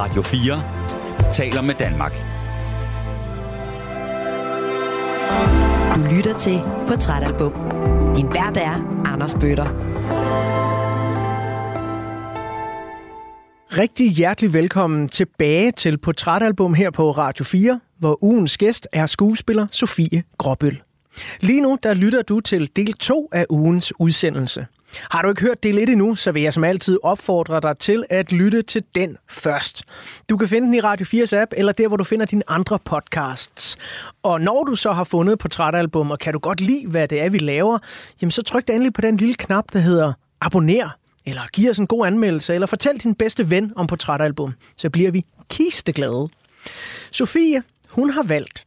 Radio 4 taler med Danmark. Du lytter til Portrætalbum. Din vært er Anders Bøtter. Rigtig hjertelig velkommen tilbage til Portrætalbum her på Radio 4, hvor ugens gæst er skuespiller Sofie Gråbøl. Lige nu der lytter du til del 2 af ugens udsendelse. Har du ikke hørt det lidt endnu, så vil jeg som altid opfordre dig til at lytte til den først. Du kan finde den i Radio 4's app, eller der, hvor du finder dine andre podcasts. Og når du så har fundet portrætalbum, og kan du godt lide, hvad det er, vi laver, jamen så tryk da endelig på den lille knap, der hedder abonner, eller giv os en god anmeldelse, eller fortæl din bedste ven om portrætalbum. Så bliver vi kisteglade. Sofie, hun har valgt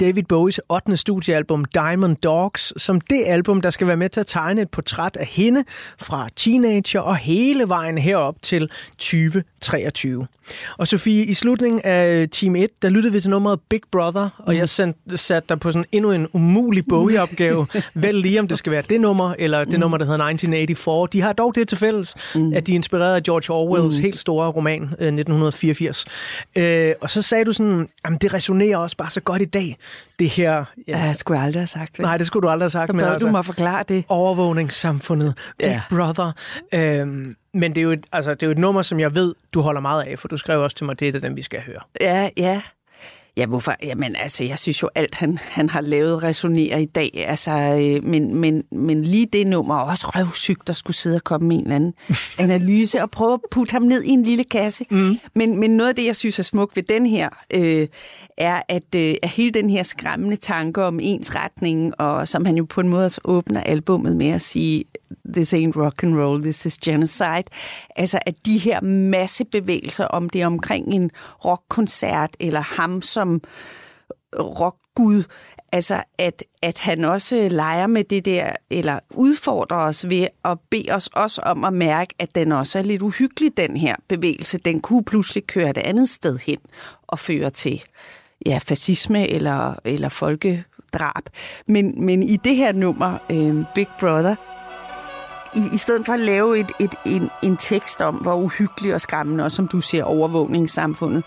David Bowies 8. studiealbum Diamond Dogs, som det album, der skal være med til at tegne et portræt af hende fra teenager og hele vejen herop til 2023. Og Sofie, i slutningen af Team 1, der lyttede vi til nummeret Big Brother, og jeg sendte, satte dig på sådan endnu en umulig Bowie-opgave. Vel lige om det skal være det nummer, eller det nummer, der hedder 1984. De har dog det til fælles, mm. at de er inspireret af George Orwells mm. helt store roman, 1984. Øh, og så sagde du sådan, at det resonerer også bare så godt i dag, det her... Ja, jeg skulle aldrig have sagt det. Nej, det skulle du aldrig have sagt. men altså, du må forklare det. Overvågningssamfundet, Big ja. Brother. Øhm, men det er, jo et, altså, det er jo et nummer, som jeg ved, du holder meget af, for du skrev også til mig, det er det, dem, vi skal høre. Ja, ja. Ja, hvorfor? Jamen, altså, jeg synes jo, alt han, han har lavet resonerer i dag. Altså, øh, men, men, men lige det nummer er også røvsygt at skulle sidde og komme med en eller anden analyse og prøve at putte ham ned i en lille kasse. Mm. Men, men noget af det, jeg synes er smukt ved den her, øh, er, at, øh, at hele den her skræmmende tanke om ensretning, og som han jo på en måde åbner albummet med at sige, this ain't rock and roll, this is genocide. Altså, at de her massebevægelser, om det er omkring en rockkoncert, eller ham som rockgud, altså at, at han også leger med det der, eller udfordrer os ved at bede os også om at mærke, at den også er lidt uhyggelig, den her bevægelse. Den kunne pludselig køre et andet sted hen og føre til ja, fascisme eller, eller folkedrab. Men, men i det her nummer, øh, Big Brother, i, i stedet for at lave et, et, en, en tekst om, hvor uhyggelig og skræmmende, og som du ser overvågningssamfundet,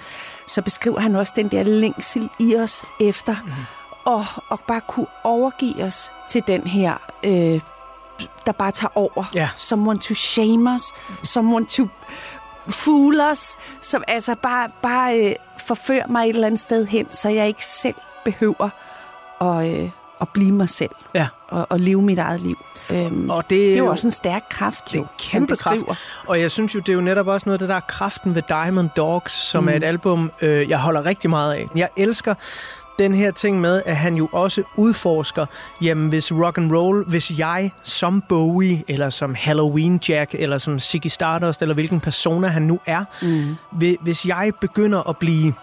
så beskriver han også den der længsel i os efter, mm. og, og bare kunne overgive os til den her, øh, der bare tager over. Ja. Someone to shame us, someone to fool us, som altså bare, bare øh, forfører mig et eller andet sted hen, så jeg ikke selv behøver at, øh, at blive mig selv ja. og, og leve mit eget liv. Øhm, og det, det er jo også en stærk kraft, jo. Det er kæmpe kraft. Og jeg synes jo, det er jo netop også noget af det der kraften ved Diamond Dogs, som mm. er et album, øh, jeg holder rigtig meget af. Jeg elsker den her ting med, at han jo også udforsker, jamen hvis rock and roll, hvis jeg som Bowie, eller som Halloween Jack, eller som Ziggy Stardust, eller hvilken persona han nu er, mm. hvis jeg begynder at blive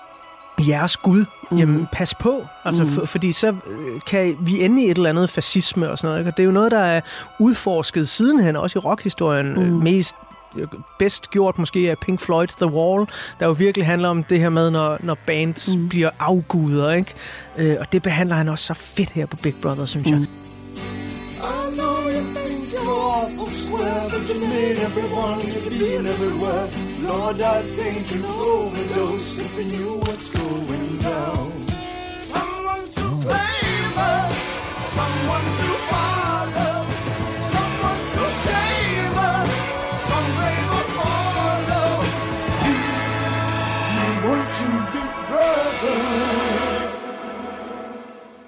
jeres Gud, mm. jamen pas på. Altså, mm. for, fordi så øh, kan vi ende i et eller andet fascisme og sådan noget. Ikke? Og det er jo noget, der er udforsket sidenhen, også i rockhistorien, mm. mest øh, bedst gjort måske af Pink Floyd The Wall, der jo virkelig handler om det her med, når, når bands mm. bliver afguder, ikke? Øh, og det behandler han også så fedt her på Big Brother, synes mm. jeg. That you made everyone you feel everywhere. Lord, I think you overdose if you knew what's going down. Someone to us, someone to follow,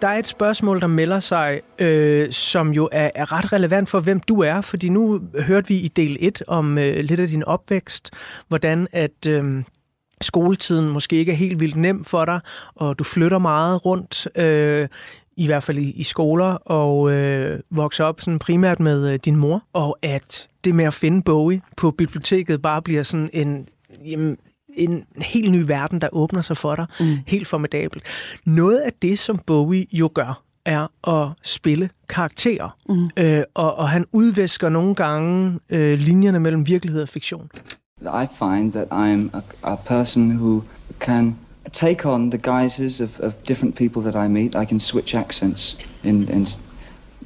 der er et spørgsmål, der melder sig, øh, som jo er, er ret relevant for, hvem du er. Fordi nu hørte vi i del 1 om øh, lidt af din opvækst, hvordan at... Øh, skoletiden måske ikke er helt vildt nem for dig, og du flytter meget rundt, øh, i hvert fald i, i skoler, og øh, vokser op sådan primært med øh, din mor, og at det med at finde Bowie på biblioteket bare bliver sådan en, jamen, en helt ny verden, der åbner sig for dig. Mm. Helt formidabelt. Noget af det, som Bowie jo gør, er at spille karakterer. Mm. Øh, og, og han udvæsker nogle gange øh, linjerne mellem virkelighed og fiktion. I find that I'm a, a person who can take on the guises of, of different people that I meet. I can switch accents in, in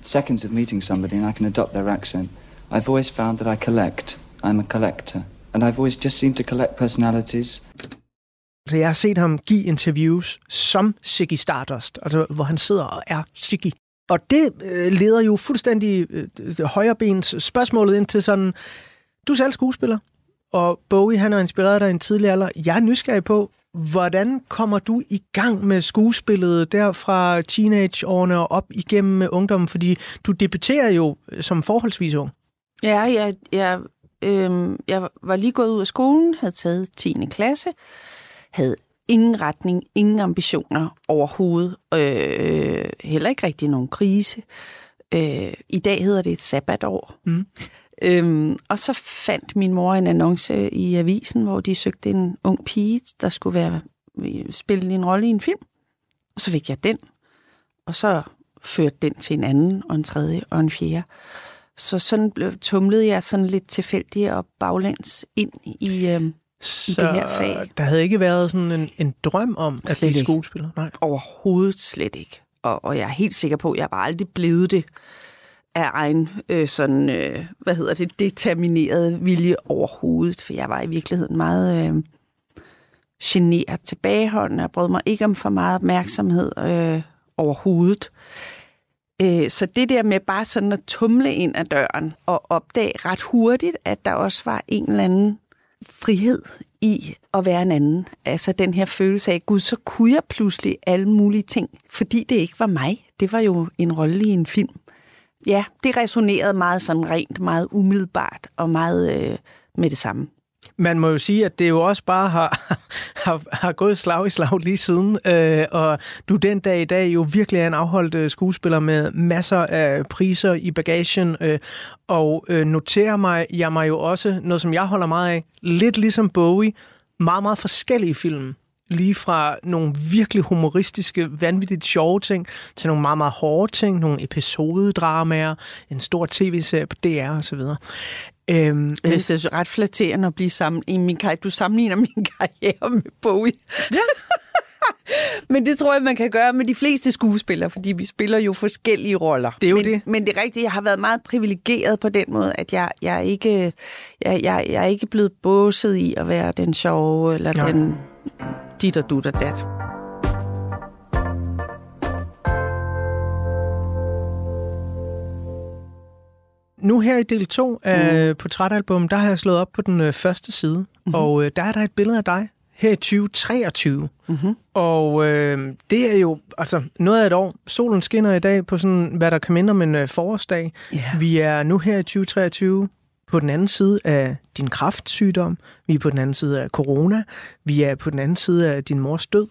seconds of meeting somebody and I can adopt their accent. I've always found that I collect. I'm a collector. And I've always just seemed to collect personalities. Altså, jeg har set ham give interviews som Ziggy Stardust, altså hvor han sidder og er Ziggy. Og det øh, leder jo fuldstændig øh, højrebens spørgsmålet ind til sådan, du er selv skuespiller, og Bowie han har inspireret dig i en tidlig alder. Jeg er nysgerrig på, hvordan kommer du i gang med skuespillet der fra teenageårene og op igennem ungdommen? Fordi du debuterer jo som forholdsvis ung. Ja, jeg, jeg, øh, jeg var lige gået ud af skolen, havde taget 10. klasse, havde ingen retning, ingen ambitioner overhovedet, øh, heller ikke rigtig nogen krise. Øh, I dag hedder det et sabbatår. Mm. Øhm, og så fandt min mor en annonce i avisen, hvor de søgte en ung pige, der skulle være spille en rolle i en film. Og så fik jeg den. Og så førte den til en anden, og en tredje, og en fjerde. Så sådan tumlede jeg sådan lidt tilfældigt og baglæns ind i, øhm, så i det her fag. der havde ikke været sådan en, en drøm om at blive skuespiller? Nej. Overhovedet slet ikke. Og, og jeg er helt sikker på, at jeg bare aldrig blevet det af egen øh, sådan, øh, hvad hedder det, determineret vilje overhovedet, for jeg var i virkeligheden meget øh, generet tilbageholdende. Jeg brød mig ikke om for meget opmærksomhed øh, overhovedet. Øh, så det der med bare sådan at tumle ind ad døren og opdage ret hurtigt, at der også var en eller anden frihed i at være en anden. Altså den her følelse af, gud, så kunne jeg pludselig alle mulige ting, fordi det ikke var mig. Det var jo en rolle i en film. Ja, det resonerede meget sådan rent, meget umiddelbart og meget øh, med det samme. Man må jo sige, at det jo også bare har, har, har gået slag i slag lige siden, øh, og du den dag i dag jo virkelig er en afholdt øh, skuespiller med masser af priser i bagagen, øh, og øh, noterer mig, jeg mig jo også noget, som jeg holder meget af, lidt ligesom Bowie, meget, meget forskellige film. Lige fra nogle virkelig humoristiske, vanvittigt sjove ting, til nogle meget, meget hårde ting, nogle episodedramaer, en stor tv-serie på DR og Øhm, jeg synes, det er ret flatterende at blive sammen i min karriere. Du sammenligner min karriere med Bowie. Ja. men det tror jeg, man kan gøre med de fleste skuespillere, fordi vi spiller jo forskellige roller. Det er jo men, det. Men det er rigtigt, jeg har været meget privilegeret på den måde, at jeg, jeg, er, ikke, jeg, jeg, jeg er ikke blevet båset i at være den sjove, eller ja. den dit og dut og dat. Nu her i del 2 af mm. portrætalbum, der har jeg slået op på den øh, første side, mm-hmm. og øh, der er der et billede af dig her i 2023. Mm-hmm. Og øh, det er jo altså noget af et år. Solen skinner i dag på sådan, hvad der kan minde om en øh, forårsdag. Yeah. Vi er nu her i 2023 på den anden side af din kraftsygdom, vi er på den anden side af corona, vi er på den anden side af din mors død,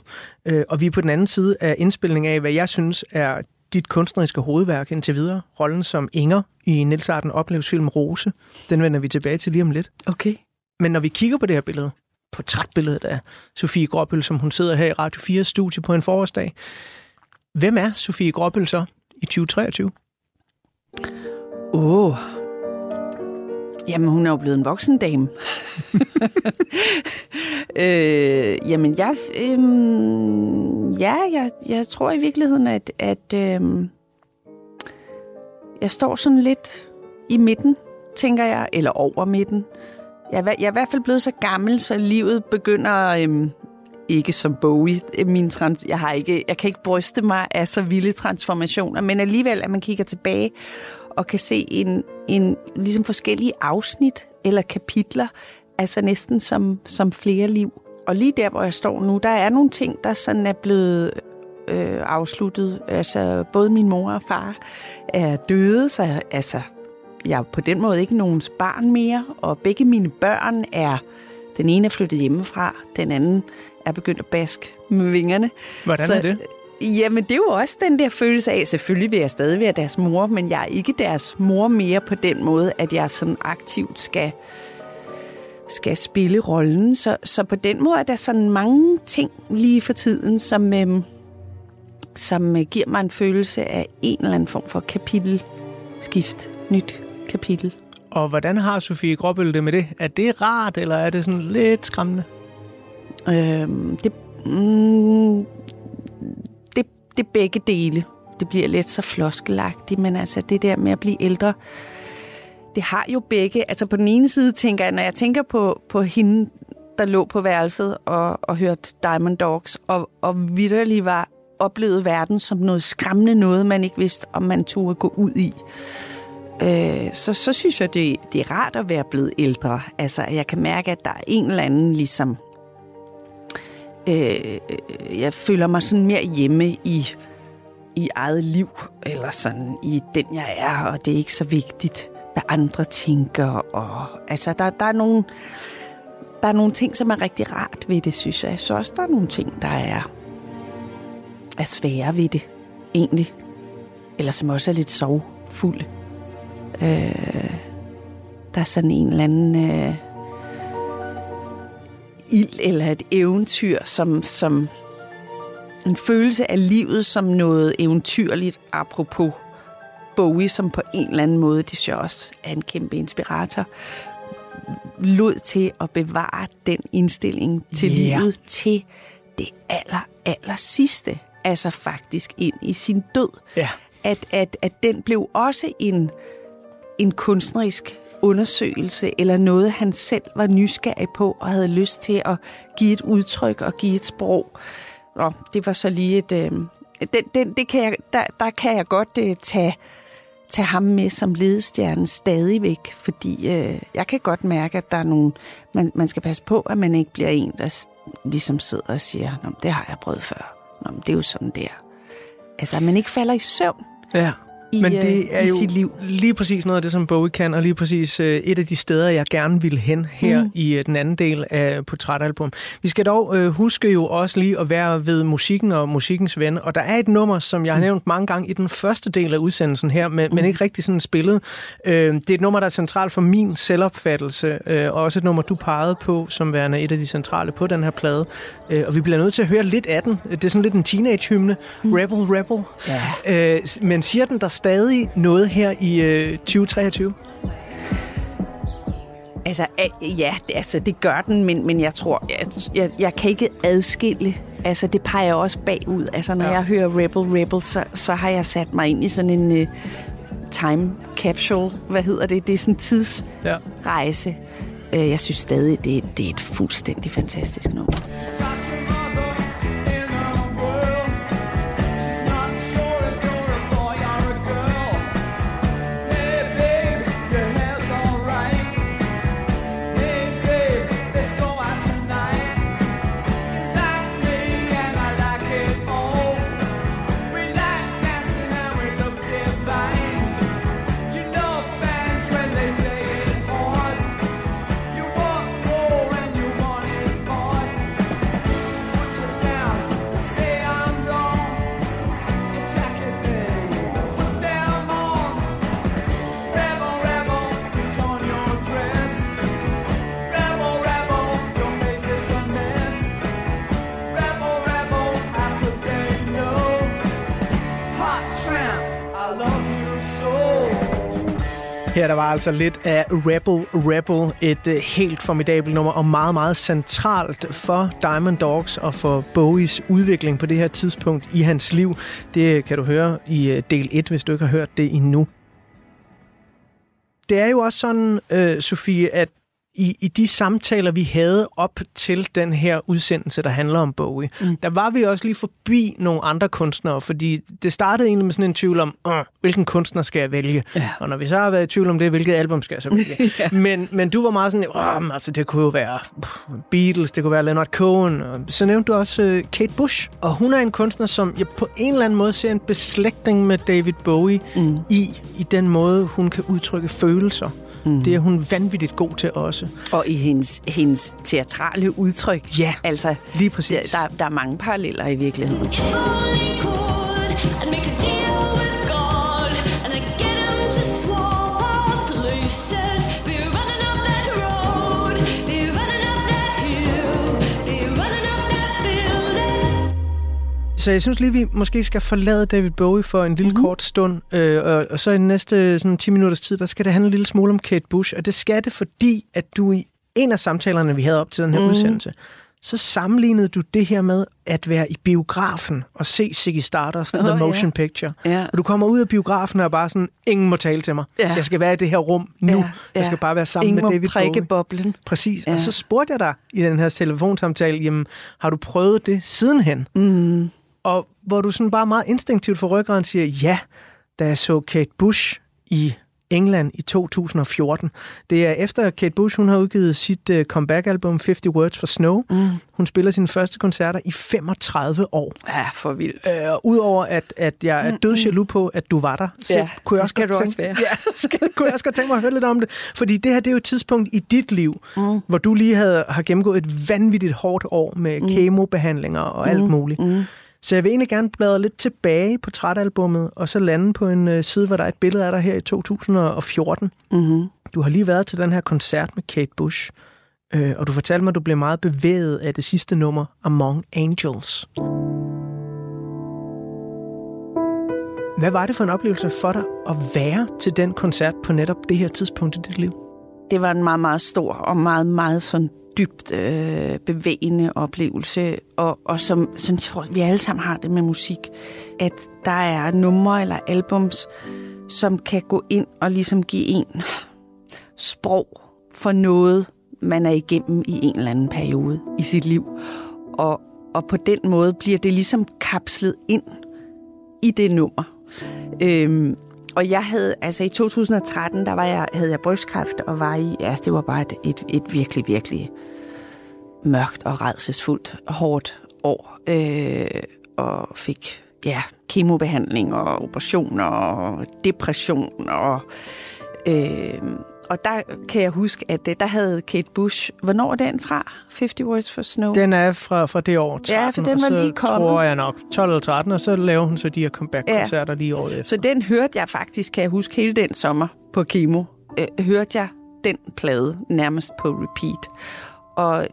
øh, og vi er på den anden side af indspilning af, hvad jeg synes er dit kunstneriske hovedværk indtil videre. Rollen som Inger i Nils Arden oplevelsesfilm Rose. Den vender vi tilbage til lige om lidt. Okay. Men når vi kigger på det her billede, portrætbilledet af Sofie Gråbøl, som hun sidder her i Radio 4 studie på en forårsdag. Hvem er Sofie Gråbøl så i 2023? Åh, oh, Jamen, hun er jo blevet en voksen dame. øh, jamen, jeg, øh, ja, jeg, jeg tror i virkeligheden, at, at øh, jeg står sådan lidt i midten, tænker jeg, eller over midten. Jeg er, jeg er i hvert fald blevet så gammel, så livet begynder... Øh, ikke som Bowie. Øh, min trans- jeg, har ikke, jeg kan ikke bryste mig af så vilde transformationer, men alligevel, at man kigger tilbage og kan se en, en ligesom forskellige afsnit eller kapitler, altså næsten som, som flere liv. Og lige der, hvor jeg står nu, der er nogle ting, der sådan er blevet øh, afsluttet. Altså, både min mor og far er døde, så altså, jeg er på den måde ikke nogens barn mere, og begge mine børn er, den ene er flyttet hjemmefra, den anden er begyndt at baske med vingerne. Hvordan så, er det? Jamen, det er jo også den der følelse af, selvfølgelig vil jeg stadig være deres mor, men jeg er ikke deres mor mere på den måde, at jeg sådan aktivt skal, skal spille rollen. Så, så på den måde er der sådan mange ting lige for tiden, som, øhm, som øh, giver mig en følelse af en eller anden form for kapitelskift. Nyt kapitel. Og hvordan har Sofie Gråbøl det med det? Er det rart, eller er det sådan lidt skræmmende? Øhm, det, mm, det er begge dele. Det bliver lidt så floskelagtigt, men altså det der med at blive ældre, det har jo begge. Altså på den ene side tænker jeg, når jeg tænker på, på hende, der lå på værelset og, og hørte Diamond Dogs, og, og vidderlig var oplevet verden som noget skræmmende noget, man ikke vidste, om man turde gå ud i. Øh, så, så synes jeg, det, det er rart at være blevet ældre. Altså, jeg kan mærke, at der er en eller anden ligesom... Øh, øh, jeg føler mig sådan mere hjemme i, i eget liv, eller sådan i den, jeg er, og det er ikke så vigtigt, hvad andre tænker. Og, altså, der, der er nogle der er nogle ting, som er rigtig rart ved det, synes jeg. Så også, der er nogle ting, der er, er svære ved det, egentlig. Eller som også er lidt sovfulde. Øh, der er sådan en eller anden øh, ild eller et eventyr, som, som en følelse af livet som noget eventyrligt, apropos Bowie, som på en eller anden måde, det synes jeg også er en kæmpe inspirator, lod til at bevare den indstilling til Ja. livet til det aller, aller sidste. Altså faktisk ind i sin død. Ja. At, at, at den blev også en, en kunstnerisk undersøgelse, eller noget, han selv var nysgerrig på, og havde lyst til at give et udtryk og give et sprog. Nå, det var så lige et... Øh, den, den, det kan jeg, der, der kan jeg godt øh, tage, tage ham med som ledestjerne stadigvæk, fordi øh, jeg kan godt mærke, at der er nogle... Man, man skal passe på, at man ikke bliver en, der ligesom sidder og siger, Nå, det har jeg prøvet før. Nå, det er jo sådan der. Altså, at man ikke falder i søvn Ja i, Men øh, det er i jo sit liv. lige præcis noget af det, som Bowie kan, og lige præcis øh, et af de steder, jeg gerne vil hen her mm. i øh, den anden del af portrætalbum. Vi skal dog øh, huske jo også lige at være ved musikken og musikkens ven, og der er et nummer, som jeg har nævnt mange gange i den første del af udsendelsen her, men, mm. men ikke rigtig sådan spillet. Øh, det er et nummer, der er centralt for min selvopfattelse, øh, og også et nummer, du pegede på, som værende et af de centrale på den her plade. Øh, og vi bliver nødt til at høre lidt af den. Det er sådan lidt en teenage-hymne. Mm. Rebel, Rebel. Ja. Øh, men siger den der stadig noget her i øh, 2023? Altså, øh, ja, det- altså, det gør den, men, men jeg tror, jeg, jeg, jeg kan ikke adskille. Altså, det peger også bagud. Altså, når ja. jeg hører Rebel Rebel, så, så har jeg sat mig ind i sådan en uh, time capsule. Hvad hedder det? Det er sådan en tidsrejse. Ja. Uh, jeg synes stadig, det, det er et fuldstændig fantastisk nummer. Her der var altså lidt af Rebel Rebel, et uh, helt formidabelt nummer og meget, meget centralt for Diamond Dogs og for Bowies udvikling på det her tidspunkt i hans liv. Det kan du høre i uh, del 1, hvis du ikke har hørt det endnu. Det er jo også sådan, øh, Sofie, at i, i de samtaler, vi havde op til den her udsendelse, der handler om Bowie, mm. der var vi også lige forbi nogle andre kunstnere, fordi det startede egentlig med sådan en tvivl om, øh, hvilken kunstner skal jeg vælge? Ja. Og når vi så har været i tvivl om det, hvilket album skal jeg så vælge? ja. men, men du var meget sådan, øh, altså det kunne jo være Beatles, det kunne være Leonard Cohen, og så nævnte du også øh, Kate Bush, og hun er en kunstner, som jeg på en eller anden måde ser en beslægtning med David Bowie mm. i, i den måde, hun kan udtrykke følelser. Mm. Det er hun vanvittigt god til også. Og i hendes, hendes teatrale udtryk. Ja, Altså, lige præcis. der, der er mange paralleller i virkeligheden. If only could, I'd make a Så jeg synes lige, vi måske skal forlade David Bowie for en lille mm. kort stund, øh, og, og så i næste sådan, 10 minutters tid, der skal det handle en lille smule om Kate Bush, og det skal det, fordi at du i en af samtalerne, vi havde op til den her mm. udsendelse, så sammenlignede du det her med at være i biografen og se Ziggy Stardust oh, The ja. Motion Picture. Ja. Og du kommer ud af biografen og er bare sådan, ingen må tale til mig. Ja. Jeg skal være i det her rum nu. Ja, Jeg skal ja. bare være sammen Ingen med må David Bowie. boblen. Præcis. Ja. Ja. Og så spurgte jeg dig i den her telefonsamtale, jamen, har du prøvet det sidenhen? Mm. Og hvor du sådan bare meget instinktivt for ryggraden siger, ja, da jeg så Kate Bush i England i 2014. Det er efter Kate Bush, hun har udgivet sit uh, comeback-album 50 Words for Snow. Mm. Hun spiller sine første koncerter i 35 år. Ja, for vildt. Øh, Udover at, at jeg er død jaloux på, at du var der, så Ja, kunne jeg også skal godt du tænke, også være. Ja, skal, kunne jeg også godt tænke mig at høre lidt om det. Fordi det her, det er jo et tidspunkt i dit liv, Mm. hvor du lige havde, har gennemgået et vanvittigt hårdt år med mm. kemobehandlinger og alt muligt. Mm. Så jeg vil egentlig gerne bladre lidt tilbage på trætalbummet, og så lande på en øh, side, hvor der er et billede af dig her i 2014. Mm-hmm. Du har lige været til den her koncert med Kate Bush, øh, og du fortalte mig, at du blev meget bevæget af det sidste nummer, Among Angels. Hvad var det for en oplevelse for dig at være til den koncert på netop det her tidspunkt i dit liv? Det var en meget, meget stor og meget, meget sådan dybt øh, bevægende oplevelse, og, og som sådan, jeg tror, vi alle sammen har det med musik, at der er numre eller albums, som kan gå ind og ligesom give en sprog for noget, man er igennem i en eller anden periode i sit liv. Og, og på den måde bliver det ligesom kapslet ind i det nummer. Øhm, og jeg havde, altså i 2013, der var jeg, havde jeg brystkræft og var i, ja, det var bare et, et, et virkelig, virkelig mørkt og redselsfuldt, hårdt år. Øh, og fik, ja, kemobehandling og operationer og depression og... Øh, og der kan jeg huske, at øh, der havde Kate Bush... Hvornår er den fra? 50 Words for Snow? Den er fra, fra det år 13, Ja, for den var lige kommet. tror jeg nok 12 eller 13, og så laver hun så de her comeback-koncerter lige året efter. Så den hørte jeg faktisk, kan jeg huske, hele den sommer på kemo. Øh, hørte jeg den plade nærmest på repeat. Og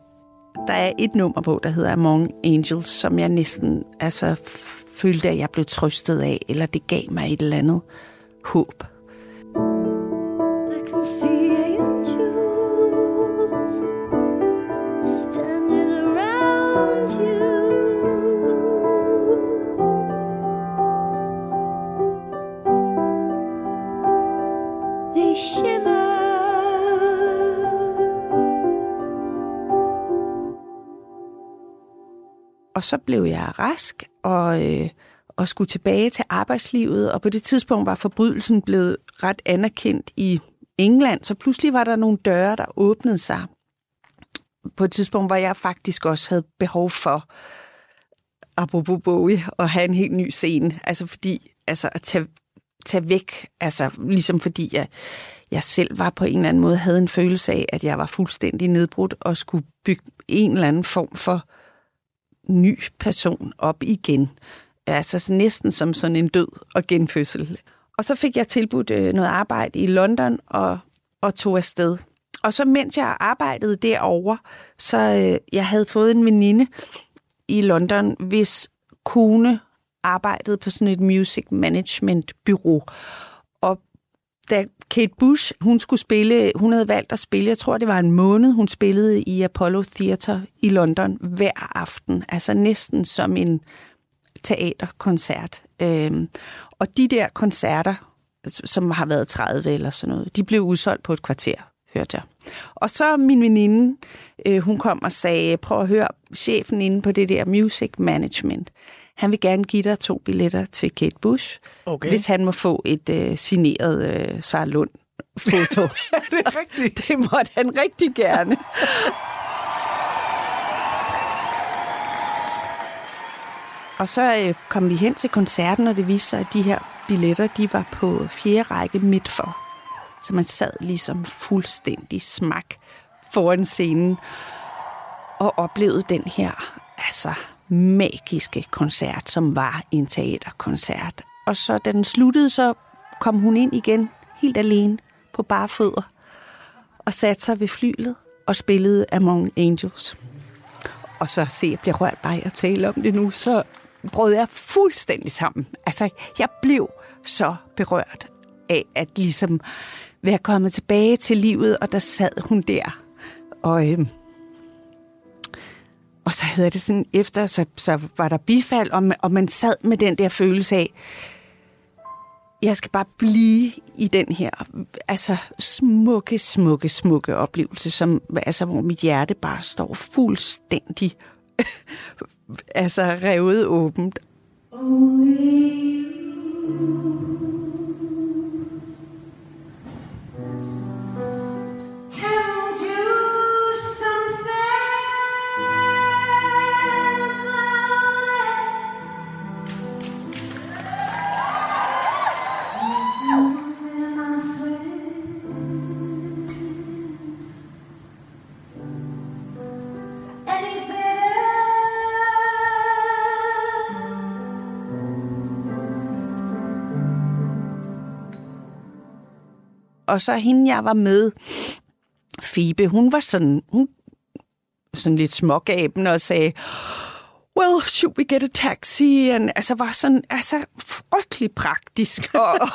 der er et nummer på, der hedder Among Angels, som jeg næsten altså, følte, at jeg blev trøstet af, eller det gav mig et eller andet håb. Og så blev jeg rask og, øh, og skulle tilbage til arbejdslivet, og på det tidspunkt var forbrydelsen blevet ret anerkendt i England, så pludselig var der nogle døre, der åbnede sig. På et tidspunkt, hvor jeg faktisk også havde behov for, apropos Bowie, at have en helt ny scene. Altså fordi, altså at tage, tage væk, altså ligesom fordi jeg, jeg selv var på en eller anden måde, havde en følelse af, at jeg var fuldstændig nedbrudt og skulle bygge en eller anden form for ny person op igen. Altså næsten som sådan en død og genfødsel. Og så fik jeg tilbudt øh, noget arbejde i London og, og tog afsted. Og så mens jeg arbejdede derovre, så øh, jeg havde fået en veninde i London, hvis kone arbejdede på sådan et music management bureau. Og da Kate Bush, hun skulle spille, hun havde valgt at spille, jeg tror det var en måned, hun spillede i Apollo Theater i London hver aften. Altså næsten som en teaterkoncert. Øhm, og de der koncerter, som har været 30 eller sådan noget, de blev udsolgt på et kvarter, hørte jeg. Og så min veninde, øh, hun kom og sagde, prøv at høre, chefen inde på det der music management, han vil gerne give dig to billetter til Kate Bush, Okay. hvis han må få et øh, signeret øh, Sarah Lund foto. er det rigtigt? det måtte han rigtig gerne. Og så øh, kom vi hen til koncerten, og det viste sig, at de her billetter, de var på fjerde række midt for. Så man sad ligesom fuldstændig smak foran scenen og oplevede den her altså magiske koncert, som var en teaterkoncert. Og så da den sluttede, så kom hun ind igen helt alene på bare fødder og satte sig ved flylet og spillede Among Angels. Og så se, jeg bliver rørt bare at tale om det nu, så brød jeg fuldstændig sammen. Altså, jeg blev så berørt af at ligesom være kommet tilbage til livet, og der sad hun der og, øh, og så hedder det sådan, efter så, så var der bifald, og og man sad med den der følelse af, jeg skal bare blive i den her altså smukke, smukke, smukke oplevelse, som, altså, hvor mit hjerte bare står fuldstændig altså revet åbent. Only you. Og så hende, jeg var med, Fibe, hun var sådan, hun, sådan lidt smågaben og sagde, well, should we get a taxi? And, altså var sådan, altså frygtelig praktisk. Og,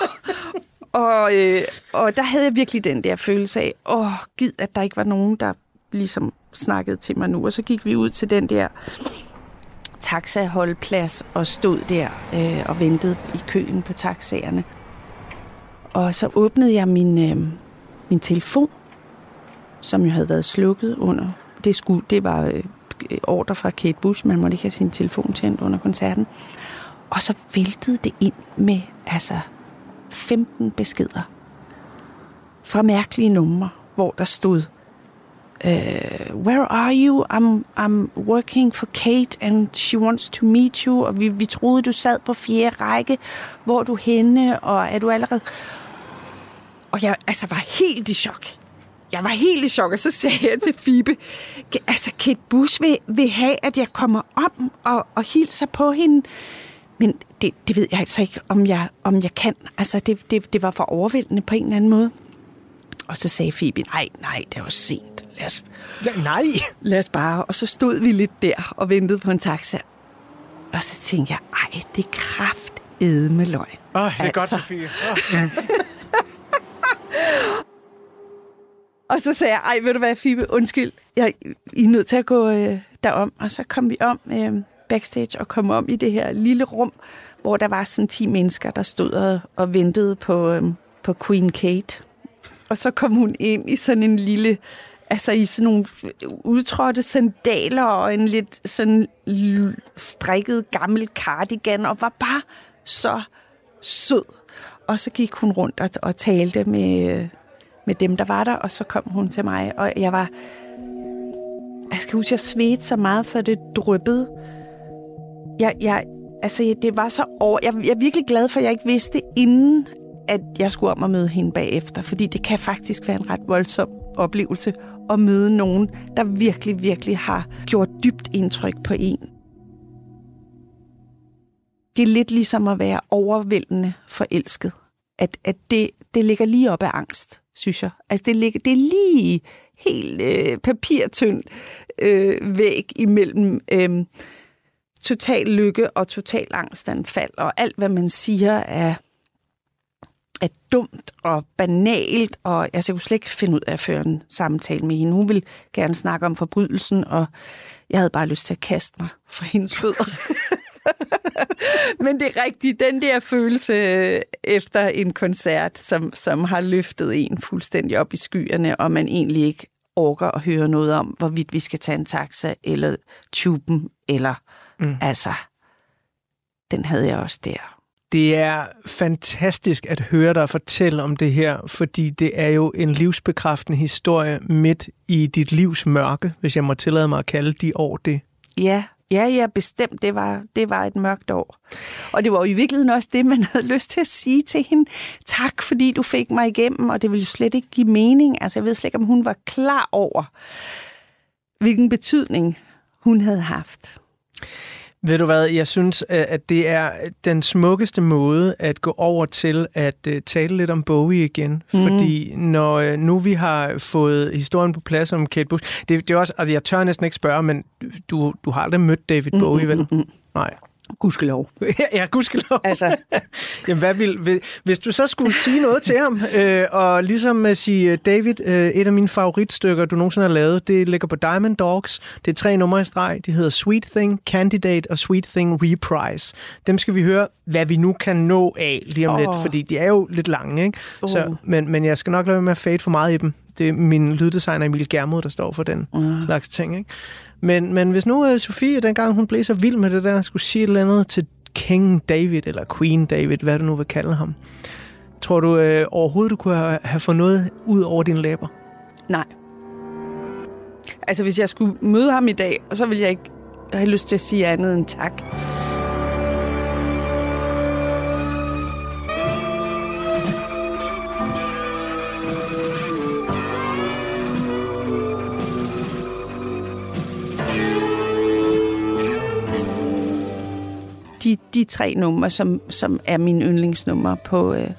og, øh, og der havde jeg virkelig den der følelse af, åh, oh, gid, at der ikke var nogen, der ligesom snakkede til mig nu. Og så gik vi ud til den der taxaholdplads og stod der øh, og ventede i køen på taxaerne. Og så åbnede jeg min, øh, min telefon, som jo havde været slukket under. Det, skulle, det var øh, ordre fra Kate Bush, man måtte ikke have sin telefon tændt under koncerten. Og så væltede det ind med altså 15 beskeder fra mærkelige numre, hvor der stod, uh, where are you? I'm, I'm working for Kate, and she wants to meet you. Og vi, vi troede, du sad på fjerde række. Hvor er du henne? Og er du allerede... Og jeg altså, var helt i chok. Jeg var helt i chok, og så sagde jeg til Fibe, altså Kate Bush vil, vil have, at jeg kommer om og, og hilser på hende. Men det, det ved jeg altså ikke, om jeg, om jeg kan. Altså, det, det, det var for overvældende på en eller anden måde. Og så sagde Fibe, nej, nej, det var sent. Lad os, Ja, nej. lad os bare. Og så stod vi lidt der og ventede på en taxa. Og så tænkte jeg, ej, det er kraft med løgn. Åh, oh, det er godt, Altså. Sofie. Oh. Og så sagde jeg, ej, ved du hvad, Fibe, undskyld, jeg, I er nødt til at gå øh, derom. Og så kom vi om øh, backstage og kom om i det her lille rum, hvor der var sådan 10 mennesker, der stod og, og ventede på, øh, på Queen Kate. Og så kom hun ind i sådan en lille, altså i sådan nogle udtrådte sandaler og en lidt sådan l- strikket gammel cardigan, og var bare så sød. Og så gik hun rundt og, og talte med, med dem, der var der, og så kom hun til mig, og jeg var... Jeg skal huske, jeg svedte så meget, så det dryppede. Jeg, jeg, altså, det var så over... Jeg, jeg er virkelig glad for, at jeg ikke vidste inden, at jeg skulle om at møde hende bagefter, fordi det kan faktisk være en ret voldsom oplevelse at møde nogen, der virkelig, virkelig har gjort dybt indtryk på en. Det er lidt ligesom at være overvældende forelsket. At, at det, det ligger lige op af angst, synes jeg. Altså det, ligger, det er lige helt øh, papirtyndt øh, væg imellem øh, total lykke og total angstanfald, og alt, hvad man siger, er, er dumt og banalt, og altså, jeg kunne slet ikke finde ud af at føre en samtale med hende. Hun ville gerne snakke om forbrydelsen, og jeg havde bare lyst til at kaste mig fra hendes fødder. Men det er rigtigt, den der følelse efter en koncert, som, som har løftet en fuldstændig op i skyerne, og man egentlig ikke orker at høre noget om, hvorvidt vi skal tage en taxa, eller tuben, eller mm. altså, den havde jeg også der. Det er fantastisk at høre dig fortælle om det her, fordi det er jo en livsbekræftende historie midt i dit livs mørke, hvis jeg må tillade mig at kalde de år det. Ja, ja, ja, bestemt. Det var, det var et mørkt år. Og det var jo i virkeligheden også det, man havde lyst til at sige til hende. Tak, fordi du fik mig igennem, og det ville jo slet ikke give mening. Altså, jeg ved slet ikke, om hun var klar over, hvilken betydning hun havde haft. Ved du hvad, jeg synes, at det er den smukkeste måde at gå over til at uh, tale lidt om Bowie igen. Mm. Fordi når uh, nu vi har fået historien på plads om Kate Bush, det, det er også, altså jeg tør næsten ikke spørge, men du, du har aldrig mødt David Bowie, vel? Mm, Nej. Gudskelov. ja, gudskelov. Altså, Jamen, hvad vil, hvis du så skulle sige noget til ham, øh, og ligesom at sige, øh, David, øh, et af mine favoritstykker, du nogensinde har lavet, det ligger på Diamond Dogs. Det er tre numre i streg. De hedder Sweet Thing, Candidate og Sweet Thing Reprise. Dem skal vi høre, hvad vi nu kan nå af lige om oh. lidt, fordi de er jo lidt lange, ikke? Så, Uh. men, men jeg skal nok lade være med at fade for meget i dem. Det er min lyddesigner Emil Germod, der står for den uh. slags ting, ikke? Men, men hvis nu uh, Sofie, dengang hun blev så vild med det der, skulle sige et eller andet til King David, eller Queen David, hvad du nu vil kalde ham. Tror du øh, overhovedet, du kunne have, have fået noget ud over dine læber? nej. Altså, hvis jeg skulle møde ham i dag, så ville jeg ikke have lyst til at sige andet end tak. De, de tre numre, som, som er mine yndlingsnumre på, øh,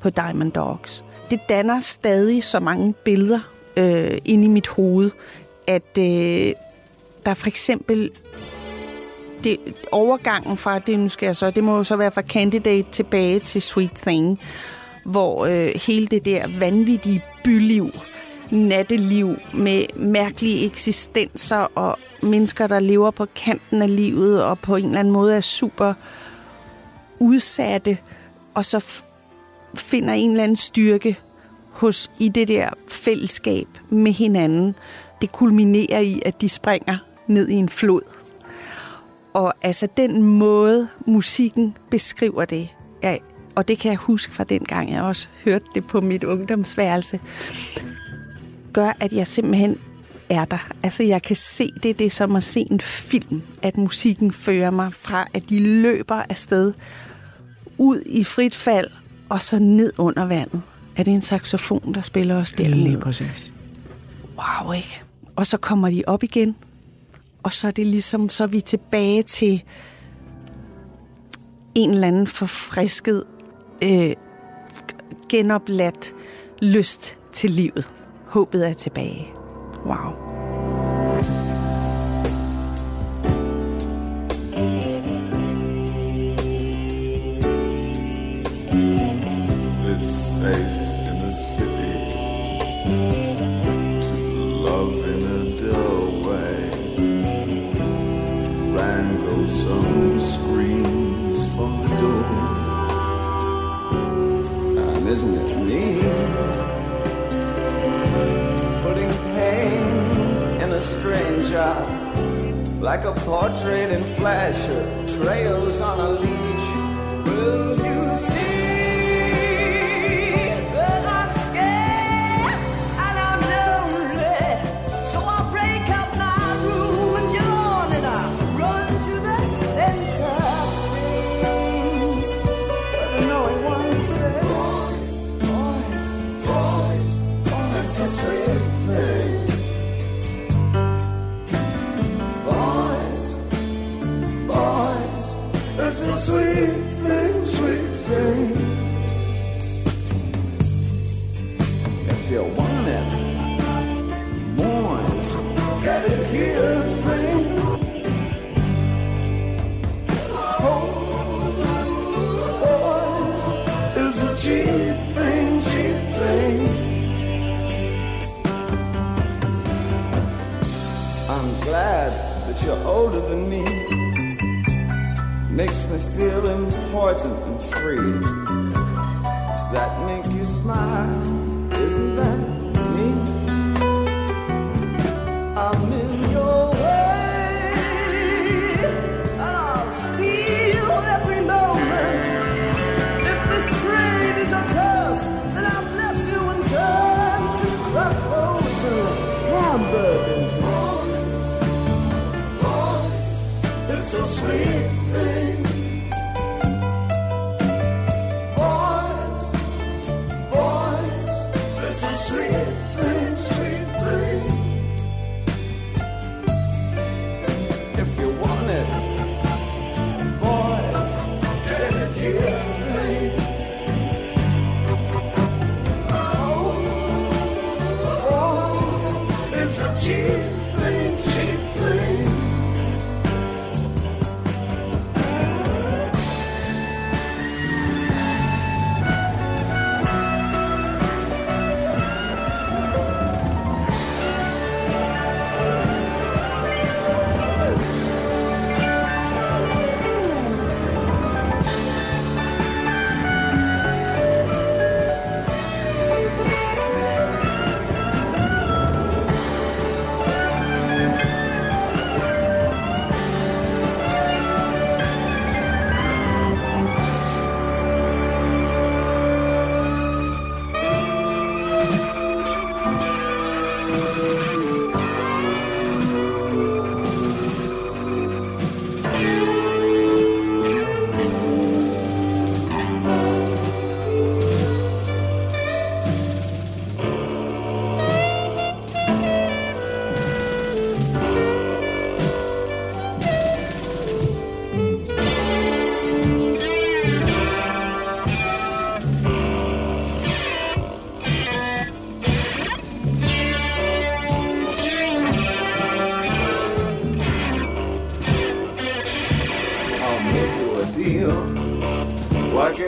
på Diamond Dogs. Det danner stadig så mange billeder øh, inde i mit hoved, at øh, der for eksempel det, overgangen fra, det nu skal jeg så, det må jo så være fra Candidate tilbage til Sweet Thing, hvor øh, hele det der vanvittige byliv, natteliv med mærkelige eksistenser og mennesker, der lever på kanten af livet og på en eller anden måde er super udsatte, og så f- finder en eller anden styrke hos i det der fællesskab med hinanden. Det kulminerer i, at de springer ned i en flod. Og altså den måde, musikken beskriver det, ja, og det kan jeg huske fra den gang, jeg også hørte det på mit ungdomsværelse, gør, at jeg simpelthen er der. Altså, jeg kan se det, det er som at se en film, at musikken fører mig fra, at de løber afsted ud i frit fald, og så ned under vandet. Er det en saxofon, der spiller os dernede? præcis. Wow, ikke? Og så kommer de op igen, og så er det ligesom, så er vi tilbage til en eller anden forfrisket, øh, genopladt lyst til livet. Håbet er tilbage. Wow. It's safe in the city to love in a dull way. Wrangle some screams from the door. And isn't it stranger. Like a portrait in flash, trails on a leash. Will you older than me. Makes me feel important and free. Does that make you smile?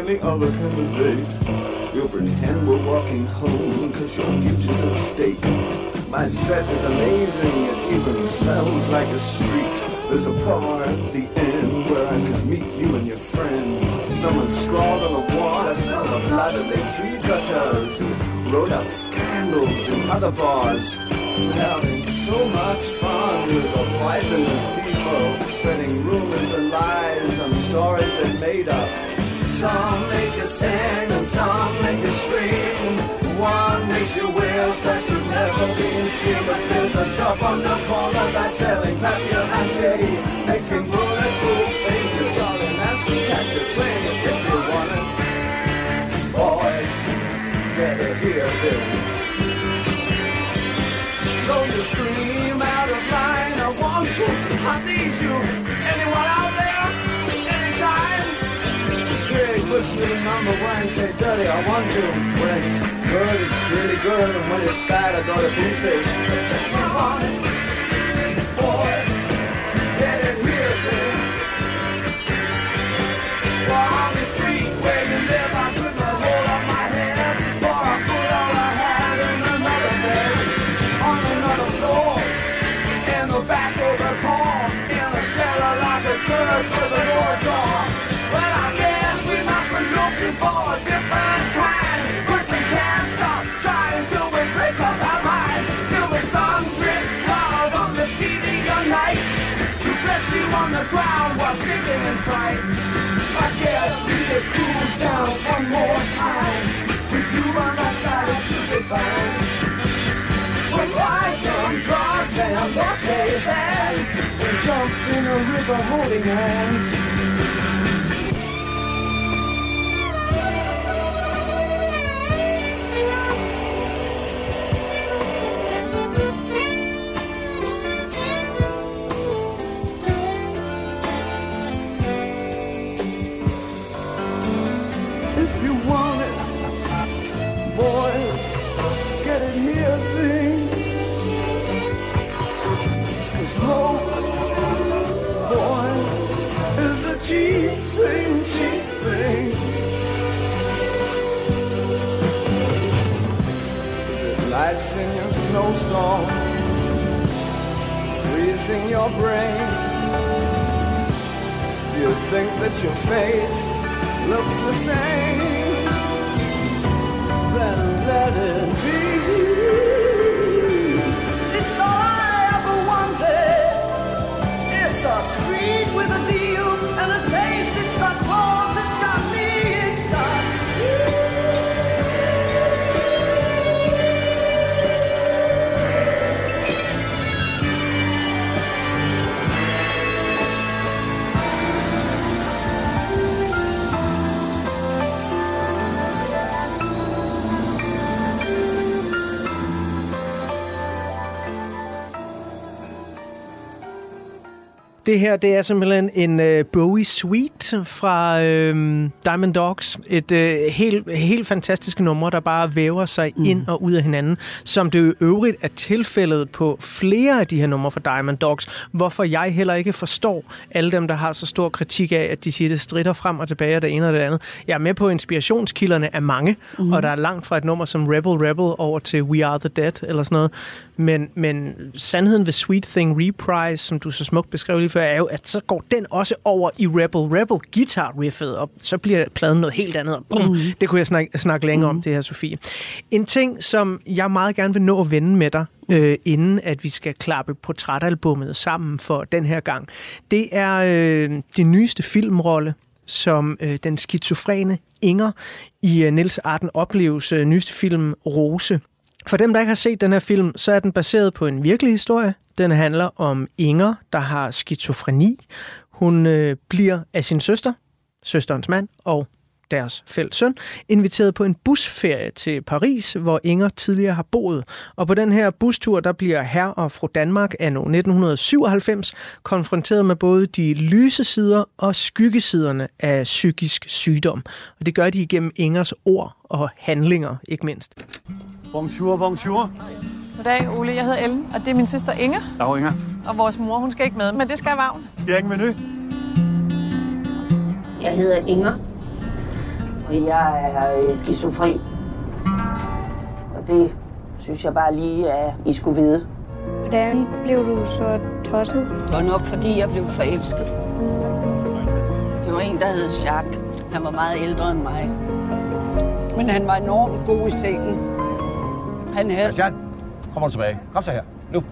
Any other kind of date. We'll pretend we're walking home cause your future's at stake. My set is amazing, it even smells like a street. There's a bar at the end where I can meet you and your friend. Someone scrawled on the wall, I smell the blood of their tree cutters. Wrote up scandals in other bars. We're having so much fun with the poisonous people, spreading rumors and lies on stories they made up. Some make you sing and some make you scream. One makes you wish that you've never been seen. But there's a shop on the corner that's selling mâché, making one, say, dirty, I want you. When it's good, it's really good, and when it's bad, I go to Blueface. In fright. I guess we could cruise down one more time. With you on my side, it should be fine. We'll buy some drugs and a band. And jump in a river holding hands. Your brain. You think that your face looks the same, then let it Det her, det er simpelthen en uh, Bowie Suite fra uh, Diamond Dogs. Et uh, helt, helt fantastisk nummer, der bare væver sig mm. ind og ud af hinanden, som det jo øvrigt er tilfældet på flere af de her numre fra Diamond Dogs, hvorfor jeg heller ikke forstår alle dem, der har så stor kritik af, at de siger, det strider frem og tilbage og det ene og det andet. Jeg er med på, at inspirationskilderne er mange, mm. og der er langt fra et nummer som Rebel Rebel over til We Are The Dead eller sådan noget. Men, men sandheden ved Sweet Thing Reprise, som du så smukt beskrev lige før, er jo, at så går den også over i Rebel Rebel guitar riffet, og så bliver pladen noget helt andet. Og bum, mm. Det kunne jeg snakke, snakke længere mm. om, det her, Sofie. En ting, som jeg meget gerne vil nå at vende med dig, øh, inden at vi skal klappe portrætalbummet sammen for den her gang, det er øh, din nyeste filmrolle, som øh, den skizofrene Inger i øh, Niels Arden Opleves øh, nyeste film Rose. For dem, der ikke har set den her film, så er den baseret på en virkelig historie. Den handler om Inger, der har skizofreni. Hun øh, bliver af sin søster, søsterens mand og deres fælles søn, inviteret på en busferie til Paris, hvor Inger tidligere har boet. Og på den her bustur, der bliver herr og fru Danmark anno 1997 konfronteret med både de lyse sider og skyggesiderne af psykisk sygdom. Og det gør de igennem Ingers ord og handlinger, ikke mindst. Bonjour, bonjour. Goddag, Ole. Jeg hedder Ellen, og det er min søster Inger. Dag, Inger. Og vores mor, hun skal ikke med, men det skal Vagn. Jeg er ikke menu. Jeg hedder Inger. Jeg er øh, skizofren. Og det synes jeg bare lige, at I skulle vide. Hvordan blev du så tosset? Det var nok, fordi jeg blev forelsket. Det var en, der hed Jacques. Han var meget ældre end mig. Men han var enormt god i sengen. Han havde... Christian, kommer du tilbage. Kom så her. Nu.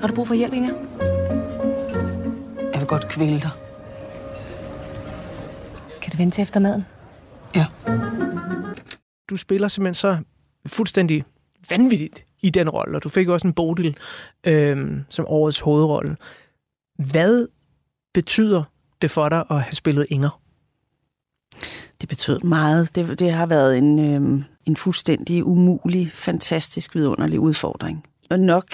Har du brug for hjælp, Inger? Jeg vil godt kvæle dig. Kan det vente til efter maden? Ja. Du spiller simpelthen så fuldstændig vanvittigt i den rolle, og du fik også en Bodil øh, som årets hovedrolle. Hvad betyder det for dig at have spillet Inger? Det betød meget. Det, det har været en, øh, en fuldstændig umulig, fantastisk, vidunderlig udfordring. Og nok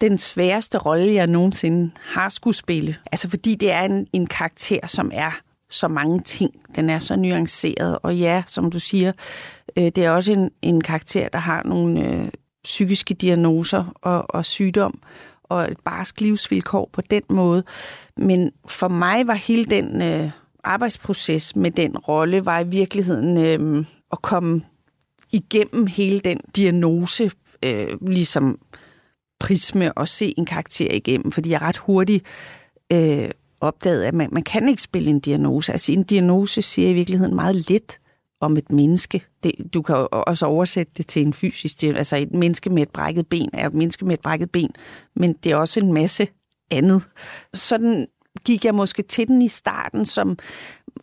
den sværeste rolle, jeg nogensinde har skulle spille. Altså fordi det er en, en karakter, som er så mange ting. Den er så nuanceret. Og ja, som du siger, øh, det er også en, en karakter, der har nogle øh, psykiske diagnoser og, og sygdom og et barsk livsvilkår på den måde. Men for mig var hele den øh, arbejdsproces med den rolle, var i virkeligheden øh, at komme igennem hele den diagnose, øh, ligesom prisme og se en karakter igennem, fordi jeg ret hurtigt øh, opdagede, at man, man kan ikke spille en diagnose. Altså en diagnose siger i virkeligheden meget lidt om et menneske. Det, du kan også oversætte det til en fysisk diagnose. Altså et menneske med et brækket ben er et menneske med et brækket ben, men det er også en masse andet. Sådan gik jeg måske til den i starten, som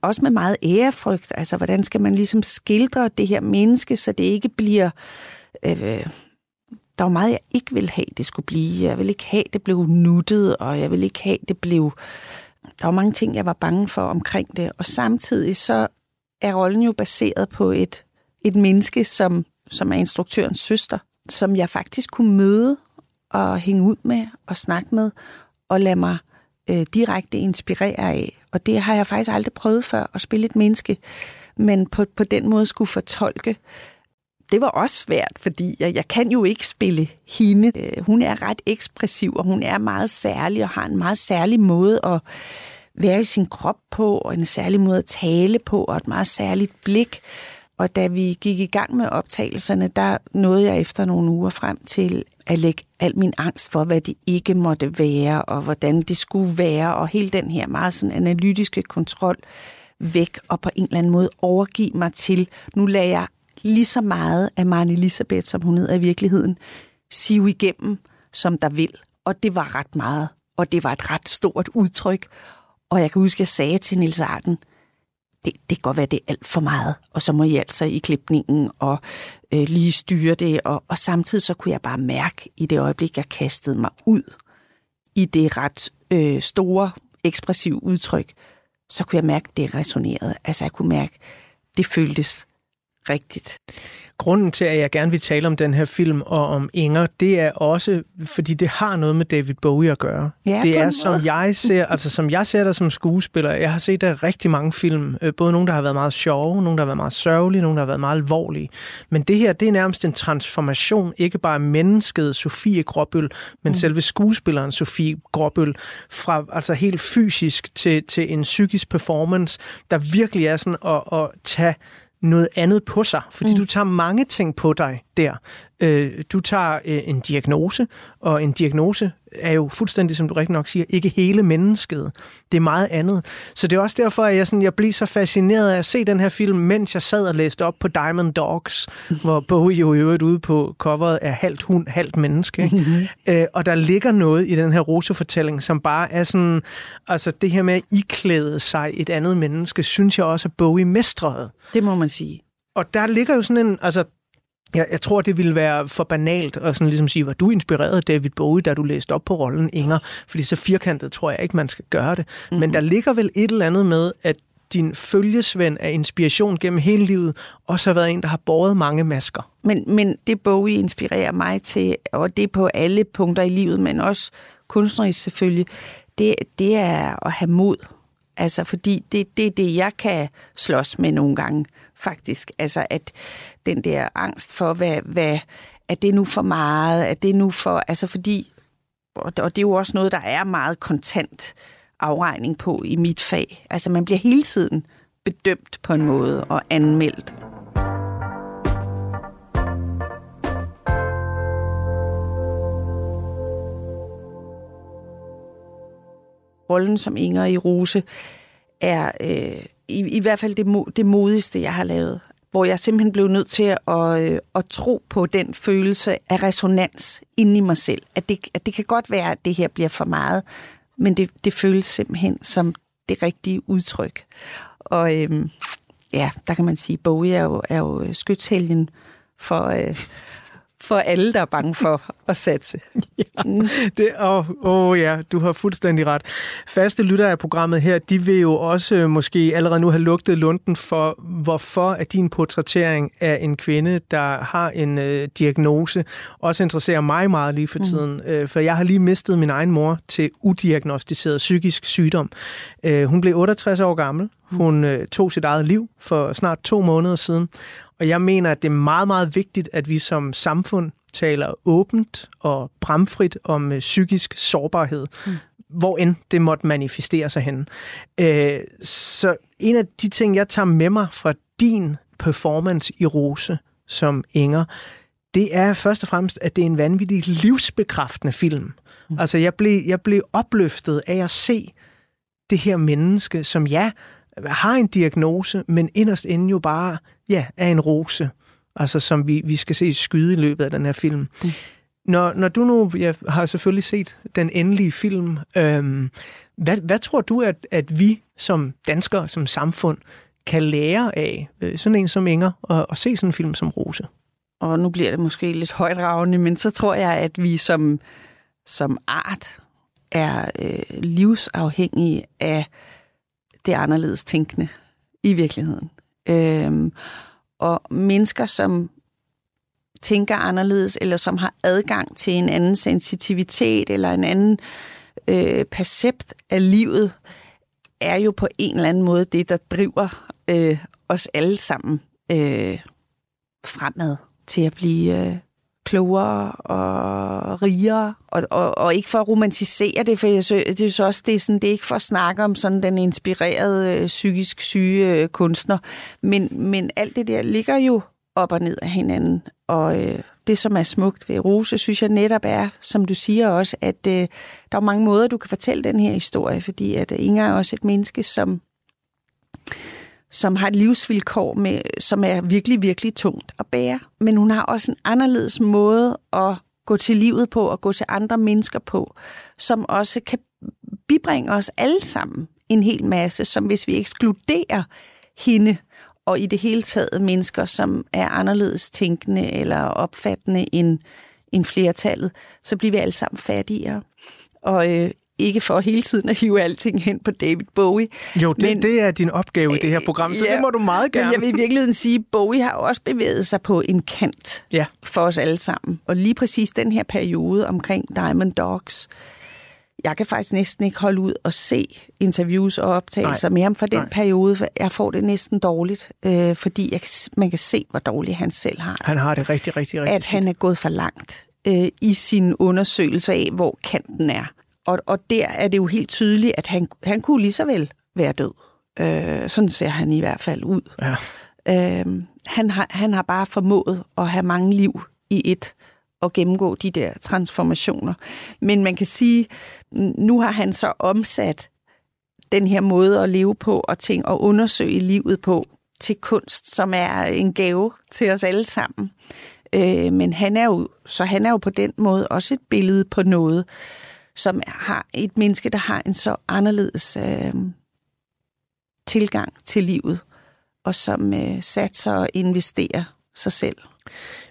også med meget ærefrygt. Altså, hvordan skal man ligesom skildre det her menneske, så det ikke bliver... Øh, der var meget, jeg ikke ville have, det skulle blive. Jeg ville ikke have, det blev nuttet, og jeg ville ikke have, det blev... Der var mange ting, jeg var bange for omkring det. Og samtidig så er rollen jo baseret på et, et menneske, som, som er instruktørens søster, som jeg faktisk kunne møde og hænge ud med og snakke med og lade mig øh, direkte inspirere af. Og det har jeg faktisk aldrig prøvet før, at spille et menneske, men på, på den måde skulle fortolke. Det var også svært, fordi jeg, jeg kan jo ikke spille hende. Øh, hun er ret ekspressiv, og hun er meget særlig, og har en meget særlig måde at være i sin krop på, og en særlig måde at tale på, og et meget særligt blik. Og da vi gik i gang med optagelserne, der nåede jeg efter nogle uger frem til at lægge al min angst for, hvad det ikke måtte være, og hvordan det skulle være, og hele den her meget sådan analytiske kontrol væk, og på en eller anden måde overgive mig til, nu lader jeg lige så meget af Maren Elisabeth, som hun hedder i virkeligheden, sive igennem, som der vil. Og det var ret meget, og det var et ret stort udtryk. Og jeg kan huske, at jeg sagde til Nils Arden, det, det kan godt være, det er alt for meget, og så må I altså i klipningen og øh, lige styre det, og, og samtidig så kunne jeg bare mærke i det øjeblik, jeg kastede mig ud i det ret øh, store, ekspressive udtryk, så kunne jeg mærke, det resonerede. Altså jeg kunne mærke, det føltes rigtigt. Grunden til, at jeg gerne vil tale om den her film og om Inger, det er også, fordi det har noget med David Bowie at gøre. Ja, det er, som jeg ser, altså som jeg ser dig som skuespiller. Jeg har set der rigtig mange film. øh, Både nogle, der har været meget sjove, nogle, der har været meget sørgelige, nogle, der har været meget alvorlige. Men det her, det er nærmest en transformation, ikke bare mennesket Sofie Gråbøl, men mm. selve skuespilleren Sofie Gråbøl, fra altså helt fysisk til, til en psykisk performance, der virkelig er sådan at, at tage noget andet på sig, fordi mm. du tager mange ting på dig der. Øh, du tager øh, en diagnose, og en diagnose er jo fuldstændig, som du rigtig nok siger, ikke hele mennesket. Det er meget andet. Så det er også derfor, at jeg, sådan, jeg bliver så fascineret af at se den her film, mens jeg sad og læste op på Diamond Dogs, hvor Bowie jo i øvrigt ude på coveret er halvt hund, halvt menneske. Mm-hmm. Øh, og der ligger noget i den her Rosa-fortælling, som bare er sådan, altså det her med at iklæde sig et andet menneske, synes jeg også, at Bowie mestrede. Det må man sige. Og der ligger jo sådan en, altså jeg, jeg tror, det ville være for banalt at sådan ligesom sige, var du inspireret af David Bowie, da du læste op på rollen Inger? Fordi så firkantet tror jeg ikke, man skal gøre det. Mm-hmm. Men der ligger vel et eller andet med, at din følgesvend af inspiration gennem hele livet også har været en, der har båret mange masker. Men, men det Bowie inspirerer mig til, og det på alle punkter i livet, men også kunstnerisk selvfølgelig, det, det er at have mod. Altså, fordi det, det er det, jeg kan slås med nogle gange, faktisk. Altså, at den der angst for, hvad, hvad er det nu for meget? Er det nu for... Altså, fordi... Og og det er jo også noget, der er meget kontant afregning på i mit fag. Altså man bliver hele tiden bedømt på en måde og anmeldt. Rollen som Inger i Rose er øh, i, i hvert fald det, mo- det modigste, jeg har lavet. Hvor jeg simpelthen blev nødt til at, øh, at tro på den følelse af resonans inde i mig selv. At det, at det kan godt være, at det her bliver for meget, men det, det føles simpelthen som det rigtige udtryk. Og øhm, ja, der kan man sige, at Bowie er jo, er jo skytshelgen for, øh, for alle, der er bange for at satse. Det, åh, åh ja, du har fuldstændig ret. Faste lyttere af programmet her, de vil jo også øh, måske allerede nu have lugtet lunden for, hvorfor at din portrættering af en kvinde, der har en øh, diagnose, også interesserer mig meget lige for tiden. Mm. Øh, for jeg har lige mistet min egen mor til udiagnostiseret psykisk sygdom. Øh, hun blev 68 år gammel. Hun øh, tog sit eget liv for snart to måneder siden. Og jeg mener, at det er meget, meget vigtigt, at vi som samfund taler åbent og bramfrit om øh, psykisk sårbarhed, mm. hvor end det måtte manifestere sig hen. Øh, så en af de ting, jeg tager med mig fra din performance i Rose som Inger, det er først og fremmest, at det er en vanvittig livsbekræftende film. Mm. Altså, jeg blev, jeg blev opløftet af at se det her menneske, som ja, har en diagnose, men inderst inde jo bare ja, er en rose, altså som vi, vi skal se skyde i løbet af den her film. Mm. Når, når du nu jeg har selvfølgelig set den endelige film, øhm, hvad, hvad tror du, at, at vi som danskere, som samfund, kan lære af øh, sådan en som Inger, og, og se sådan en film som Rose? Og nu bliver det måske lidt højdragende, men så tror jeg, at vi som, som art er øh, livsafhængige af det anderledes tænkende i virkeligheden. Øhm, og mennesker, som tænker anderledes, eller som har adgang til en anden sensitivitet, eller en anden øh, percept af livet, er jo på en eller anden måde det, der driver øh, os alle sammen øh, fremad til at blive øh, klogere og rigere. Og, og, og ikke for at romantisere det, for jeg synes, det er så også det, er sådan, det er ikke for at snakke om sådan den inspirerede øh, psykisk syge øh, kunstner, men, men alt det der ligger jo op og ned af hinanden. Og øh, det, som er smukt ved Rose, synes jeg netop er, som du siger også, at øh, der er mange måder, du kan fortælle den her historie, fordi at øh, Inger er også et menneske, som som har et livsvilkår, med, som er virkelig, virkelig tungt at bære. Men hun har også en anderledes måde at gå til livet på og gå til andre mennesker på, som også kan bibringe os alle sammen en hel masse, som hvis vi ekskluderer hende og i det hele taget mennesker, som er anderledes tænkende eller opfattende end, end flertallet, så bliver vi alle sammen fattigere. Og øh, ikke for hele tiden at hive alting hen på David Bowie. Jo, det, men, det er din opgave i det her program, så ja, det må du meget gerne. Men jeg vil i virkeligheden sige, at Bowie har også bevæget sig på en kant ja. for os alle sammen. Og lige præcis den her periode omkring Diamond Dogs, jeg kan faktisk næsten ikke holde ud og se interviews og optagelser Nej. med ham fra den Nej. periode, for jeg får det næsten dårligt, øh, fordi jeg, man kan se, hvor dårligt han selv har. Han har det rigtig, rigtig, rigtig At han er gået for langt øh, i sin undersøgelse af, hvor kanten er. Og, og der er det jo helt tydeligt, at han, han kunne lige så vel være død. Øh, sådan ser han i hvert fald ud. Ja. Øh, han, har, han har bare formået at have mange liv i et og gennemgå de der transformationer. Men man kan sige, nu har han så omsat den her måde at leve på og ting og undersøge livet på til kunst, som er en gave til os alle sammen. Øh, men han er jo, så han er jo på den måde også et billede på noget, som har et menneske, der har en så anderledes øh, tilgang til livet, og som øh, satser og investerer sig selv.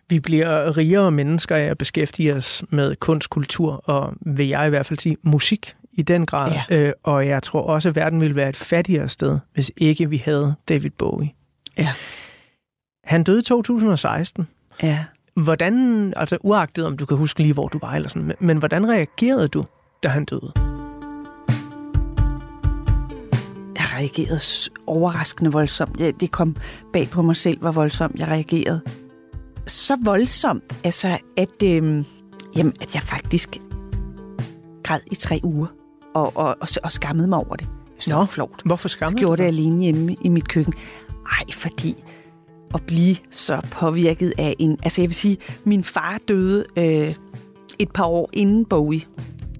Vi bliver rigere mennesker af at beskæftige os med kunst, kultur og, vil jeg i hvert fald sige, musik i den grad. Ja. Øh, og jeg tror også, at verden ville være et fattigere sted, hvis ikke vi havde David Bowie. Ja. Han døde i 2016. Ja. Hvordan, altså uagtet om du kan huske lige, hvor du var, eller sådan, men, men hvordan reagerede du, da han døde? Jeg reagerede overraskende voldsomt. Ja, det kom bag på mig selv, hvor voldsomt jeg reagerede. Så voldsomt, altså, at, øhm, jamen, at jeg faktisk græd i tre uger. og, og, og, og skammede mig over det. Det var flot. Hvorfor Så skammede gjorde du det alene hjemme i mit køkken. Ej, fordi at blive så påvirket af en... Altså jeg vil sige, min far døde øh, et par år inden Bowie.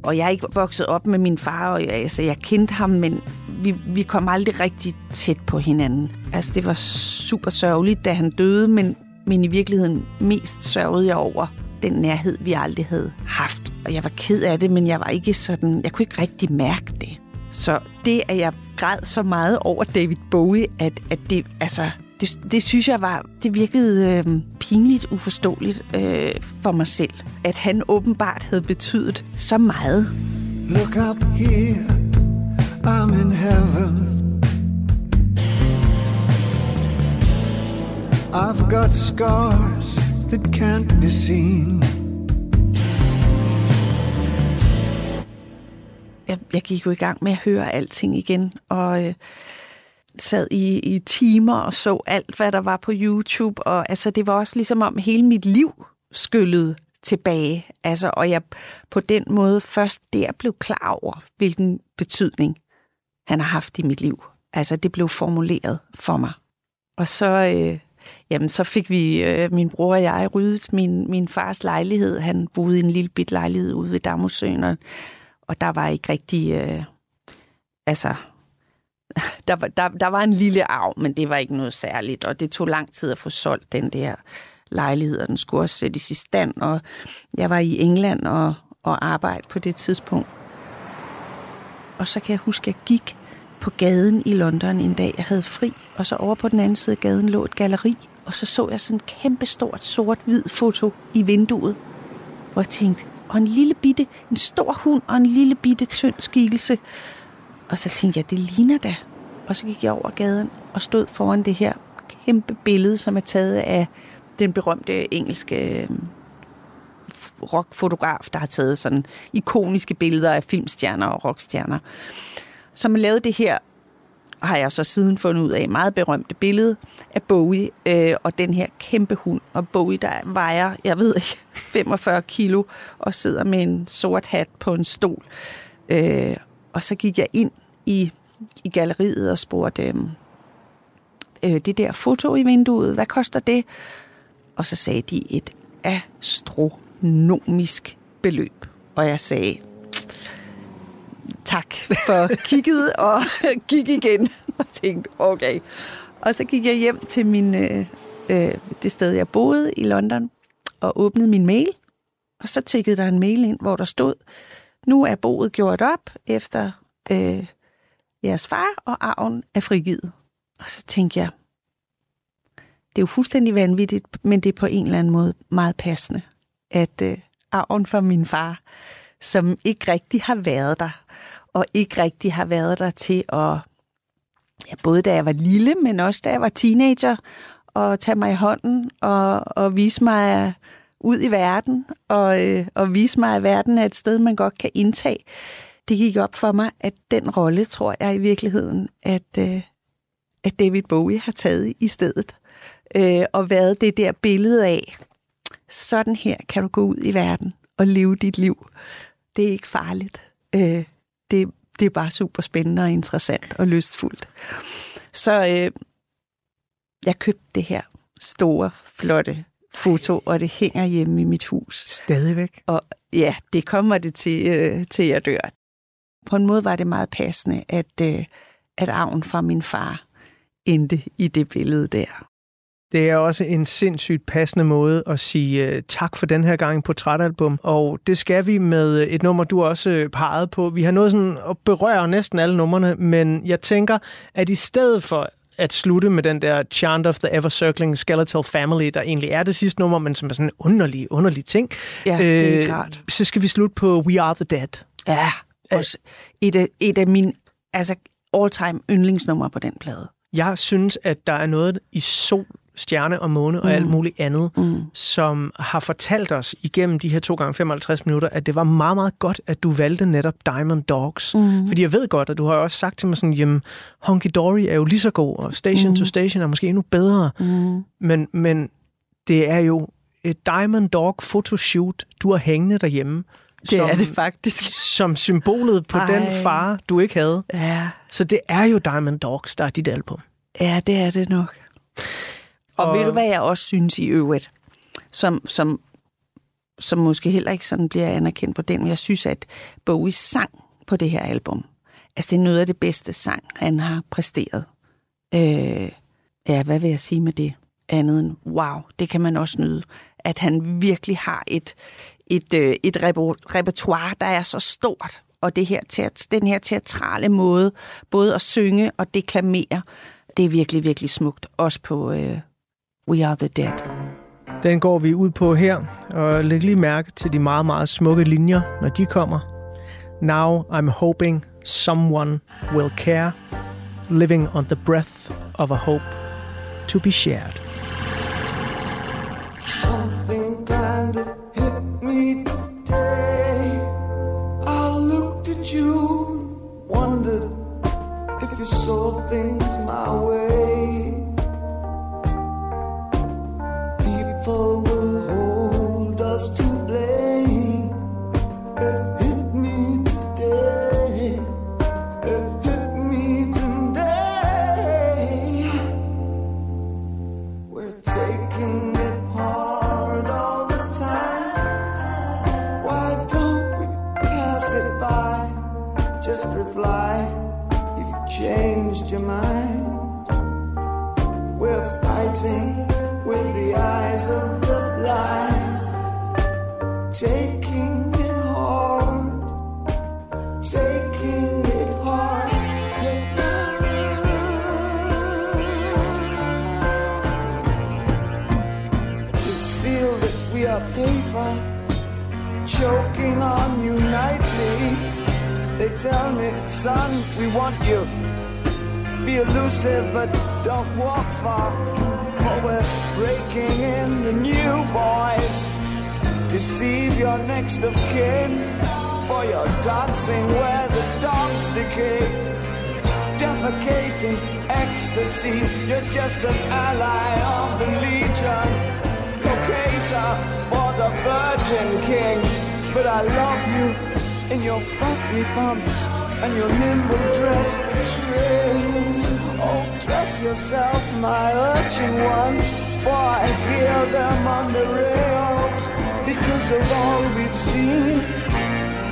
Og jeg er ikke vokset op med min far, og jeg, altså, jeg kendte ham, men vi, vi kom aldrig rigtig tæt på hinanden. Altså, det var super sørgeligt, da han døde, men, men i virkeligheden mest sørgede jeg over den nærhed, vi aldrig havde haft. Og jeg var ked af det, men jeg var ikke sådan... Jeg kunne ikke rigtig mærke det. Så det, at jeg græd så meget over David Bowie, at, at det, altså, det, det synes jeg var, det virkede øh, pinligt uforståeligt øh, for mig selv. At han åbenbart havde betydet så meget. Look up here, I'm in heaven. I've got scars that can't be seen. Jeg, jeg gik jo i gang med at høre alting igen, og øh, sad i, i timer og så alt, hvad der var på YouTube. Og altså, det var også ligesom om hele mit liv skyllede tilbage. Altså, og jeg på den måde først der blev klar over, hvilken betydning han har haft i mit liv. Altså, det blev formuleret for mig. Og så, øh, jamen, så fik vi, øh, min bror og jeg, ryddet min, min fars lejlighed. Han boede i en lille bit lejlighed ude ved Damosøen, og, og der var ikke rigtig... Øh, altså, der, var- der, der var en lille arv, men det var ikke noget særligt, og det tog lang tid at få solgt den der lejlighed, og den skulle også sættes i stand, og jeg var i England og, og arbejde på det tidspunkt. Og så kan jeg huske, at jeg gik på gaden i London en dag, jeg havde fri, og så over på den anden side af gaden lå et galeri, og så så jeg sådan et kæmpestort sort-hvid foto i vinduet, hvor jeg tænkte, og en lille bitte, en stor hund og en lille bitte tynd skikkelse. Og så tænkte jeg, det ligner da. Og så gik jeg over gaden og stod foran det her kæmpe billede, som er taget af den berømte engelske øhm, rockfotograf, der har taget sådan ikoniske billeder af filmstjerner og rockstjerner. Som lavede det her, har jeg så siden fundet ud af, meget berømte billede af Bowie øh, og den her kæmpe hund. Og Bowie, der vejer, jeg ved ikke, 45 kilo og sidder med en sort hat på en stol. Øh, og så gik jeg ind i, i galleriet og spurgte, øh, øh, det der foto i vinduet, hvad koster det? Og så sagde de et astronomisk beløb. Og jeg sagde, tak for kigget, og gik igen og tænkte, okay. Og så gik jeg hjem til min, øh, øh, det sted, jeg boede i London, og åbnede min mail. Og så tikkede der en mail ind, hvor der stod, nu er boet gjort op efter øh, jeres far, og arven er frigivet. Og så tænkte jeg, det er jo fuldstændig vanvittigt, men det er på en eller anden måde meget passende, at øh, arven fra min far, som ikke rigtig har været der, og ikke rigtig har været der til at, ja, både da jeg var lille, men også da jeg var teenager, og tage mig i hånden og, og vise mig ud i verden, og, øh, og vise mig, at verden er et sted, man godt kan indtage. Det gik op for mig, at den rolle, tror jeg i virkeligheden, at, øh, at David Bowie har taget i stedet. Øh, og været det der billede af, sådan her kan du gå ud i verden og leve dit liv. Det er ikke farligt. Øh, det, det er bare super spændende og interessant og lystfuldt. Så øh, jeg købte det her store, flotte foto, og det hænger hjemme i mit hus. Stadigvæk? Og ja, det kommer det til, øh, til jeg dør. På en måde var det meget passende, at, øh, at arven fra min far endte i det billede der. Det er også en sindssygt passende måde at sige uh, tak for den her gang på Portrætalbum. Og det skal vi med et nummer, du også øh, pegede på. Vi har nået sådan at berøre næsten alle numrene, men jeg tænker, at i stedet for at slutte med den der Chant of the Ever Circling Skeletal Family, der egentlig er det sidste nummer, men som er sådan en underlig, underlig ting. Ja, det er klart. Så skal vi slutte på We Are the Dead. Ja, også et af, et af mine altså, all-time yndlingsnumre på den plade. Jeg synes, at der er noget i sol, stjerne og måne og Mm. alt muligt andet, mm. som har fortalt os igennem de her 2 gange 55 minutter, at det var meget, meget godt, at du valgte netop Diamond Dogs. Mm. Fordi jeg ved godt, at du har jo også sagt til mig sådan, jamen, Honky Dory er jo lige så god, og Station Mm. to Station er måske endnu bedre. Mm. Men, men det er jo et Diamond Dog photoshoot, du har hængende derhjemme, Det er det faktisk. Som symbolet på Ej. den far, du ikke havde. Ja. Så det er jo Diamond Dogs, der er dit album. Ja, det er det nok. Og, Og- ved du, hvad jeg også synes i øvrigt, som, som, som måske heller ikke sådan bliver anerkendt på den, men jeg synes, at Bowie sang på det her album. Altså, det er noget af det bedste sang, han har præsteret. Øh, ja, hvad vil jeg sige med det? Andet end, wow, det kan man også nyde. At han virkelig har et, et, øh, et repertoire, der er så stort. Og det her, den her teatrale måde, både at synge og deklamere, det er virkelig, virkelig smukt. Også på øh, We Are The Dead. Den går vi ud på her, og læg lige mærke til de meget, meget smukke linjer, når de kommer. Now I'm hoping someone will care, living on the breath of a hope to be shared. Something tell me, son, we want you. Be elusive, but don't walk far. For we're breaking in the new boys. Deceive your next of kin. For you're dancing where the dogs decay defecating ecstasy. You're just an ally of the legion, locator for the Virgin King. But I love you in your funky bumps and your nimble dress trains. Oh, dress yourself, my urchin one, for I hear them on the rails because of all we've seen,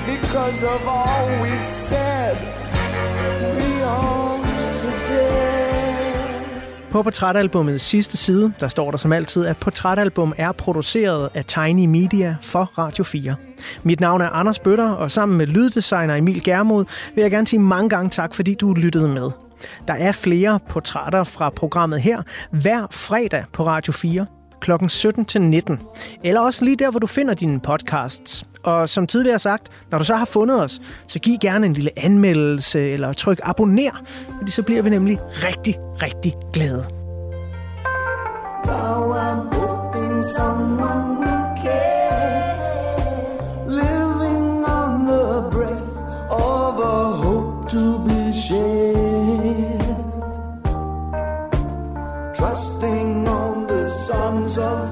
because of all we've said. We dead. På portrætalbummets sidste side, der står der som altid, at portrætalbum er produceret af Tiny Media for Radio 4. Mit navn er Anders Bøtter, og sammen med lyddesigner Emil Germod vil jeg gerne sige mange gange tak, fordi du lyttede med. Der er flere portrætter fra programmet her hver fredag på Radio 4 kl. 17 til 19. Eller også lige der, hvor du finder dine podcasts. Og som tidligere sagt, når du så har fundet os, så giv gerne en lille anmeldelse eller tryk abonner, fordi så bliver vi nemlig rigtig, rigtig glade. Now I'm hoping someone will care. Living on the breath of a hope to be shared. Trusting on the of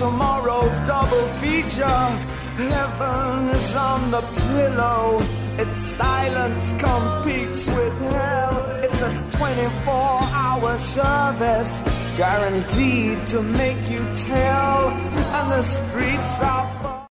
tomorrow's double feature. Heaven is on the pillow. Its silence competes with hell. It's a 24 hour service guaranteed to make you tell. And the streets are